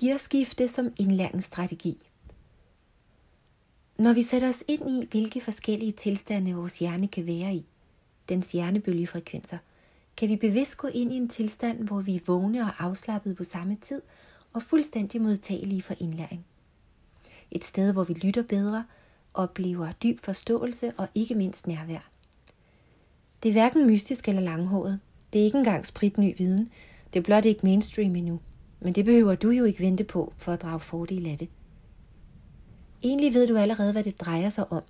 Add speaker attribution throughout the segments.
Speaker 1: Gearskifte som indlæringsstrategi. Når vi sætter os ind i, hvilke forskellige tilstande vores hjerne kan være i, dens hjernebølgefrekvenser, kan vi bevidst gå ind i en tilstand, hvor vi er vågne og afslappet på samme tid og fuldstændig modtagelige for indlæring. Et sted, hvor vi lytter bedre, oplever dyb forståelse og ikke mindst nærvær. Det er hverken mystisk eller langhåret. Det er ikke engang spritny viden. Det er blot ikke mainstream endnu. Men det behøver du jo ikke vente på for at drage fordel af det. Egentlig ved du allerede, hvad det drejer sig om,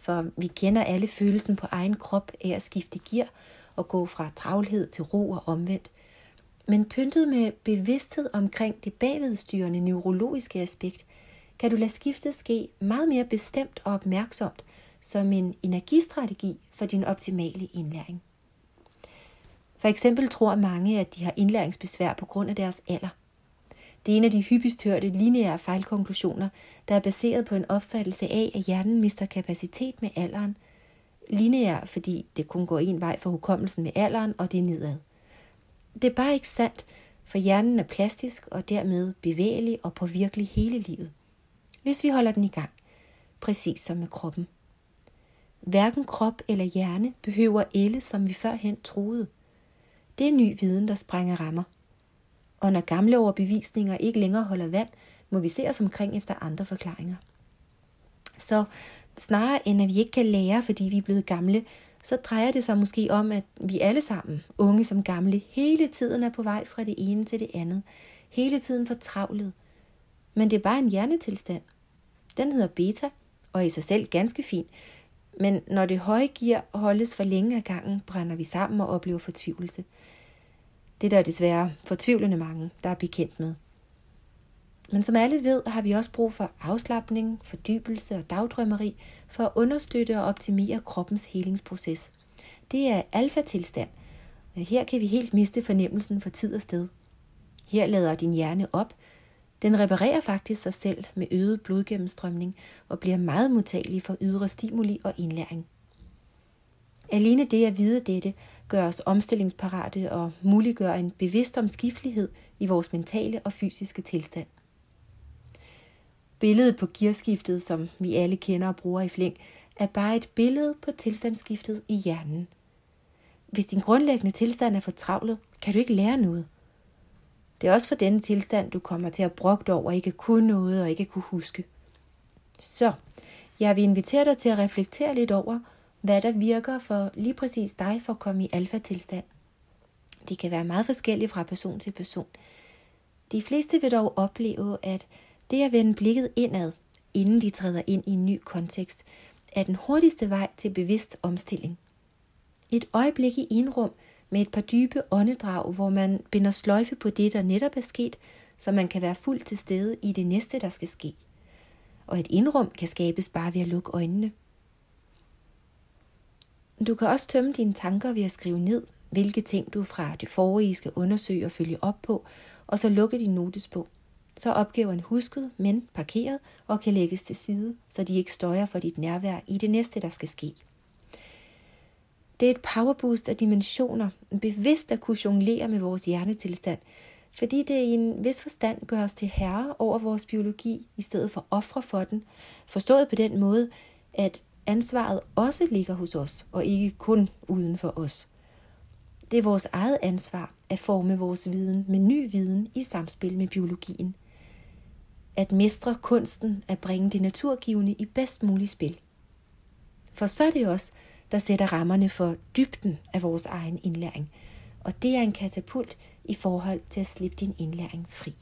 Speaker 1: for vi kender alle følelsen på egen krop af at skifte gear og gå fra travlhed til ro og omvendt. Men pyntet med bevidsthed omkring det bagvedstyrende neurologiske aspekt, kan du lade skiftet ske meget mere bestemt og opmærksomt som en energistrategi for din optimale indlæring. For eksempel tror mange, at de har indlæringsbesvær på grund af deres alder. Det er en af de hyppigst hørte lineære fejlkonklusioner, der er baseret på en opfattelse af, at hjernen mister kapacitet med alderen. Lineær, fordi det kun går en vej for hukommelsen med alderen, og det er nedad. Det er bare ikke sandt, for hjernen er plastisk og dermed bevægelig og påvirkelig hele livet. Hvis vi holder den i gang, præcis som med kroppen. Hverken krop eller hjerne behøver elle, som vi førhen troede. Det er ny viden, der sprænger rammer. Og når gamle overbevisninger ikke længere holder vand, må vi se os omkring efter andre forklaringer. Så snarere end at vi ikke kan lære, fordi vi er blevet gamle, så drejer det sig måske om, at vi alle sammen, unge som gamle, hele tiden er på vej fra det ene til det andet. Hele tiden for travlet. Men det er bare en hjernetilstand. Den hedder beta, og er i sig selv ganske fin. Men når det høje gear holdes for længe af gangen, brænder vi sammen og oplever fortvivlelse. Det der er desværre fortvivlende mange, der er bekendt med. Men som alle ved, har vi også brug for afslappning, fordybelse og dagdrømmeri for at understøtte og optimere kroppens helingsproces. Det er alfa-tilstand. Her kan vi helt miste fornemmelsen for tid og sted. Her lader din hjerne op. Den reparerer faktisk sig selv med øget blodgennemstrømning og bliver meget modtagelig for ydre stimuli og indlæring. Alene det at vide dette gør os omstillingsparate og muliggør en bevidst omskiftelighed i vores mentale og fysiske tilstand. Billedet på gearskiftet, som vi alle kender og bruger i flæng, er bare et billede på tilstandsskiftet i hjernen. Hvis din grundlæggende tilstand er for travlet, kan du ikke lære noget. Det er også for denne tilstand, du kommer til at brugte over ikke kunne noget og ikke kunne huske. Så jeg vil invitere dig til at reflektere lidt over, hvad der virker for lige præcis dig for at komme i alfa-tilstand. Det kan være meget forskelligt fra person til person. De fleste vil dog opleve, at det at vende blikket indad, inden de træder ind i en ny kontekst, er den hurtigste vej til bevidst omstilling. Et øjeblik i enrum med et par dybe åndedrag, hvor man binder sløjfe på det, der netop er sket, så man kan være fuldt til stede i det næste, der skal ske. Og et indrum kan skabes bare ved at lukke øjnene. Du kan også tømme dine tanker ved at skrive ned, hvilke ting du fra det forrige skal undersøge og følge op på, og så lukke din notesbog. Så er opgaven husket, men parkeret og kan lægges til side, så de ikke støjer for dit nærvær i det næste, der skal ske. Det er et powerboost af dimensioner, bevidst at kunne jonglere med vores hjernetilstand, fordi det i en vis forstand gør os til herre over vores biologi, i stedet for ofre for den, forstået på den måde, at ansvaret også ligger hos os, og ikke kun uden for os. Det er vores eget ansvar at forme vores viden med ny viden i samspil med biologien. At mestre kunsten at bringe det naturgivende i bedst mulig spil. For så er det os, der sætter rammerne for dybden af vores egen indlæring, og det er en katapult i forhold til at slippe din indlæring fri.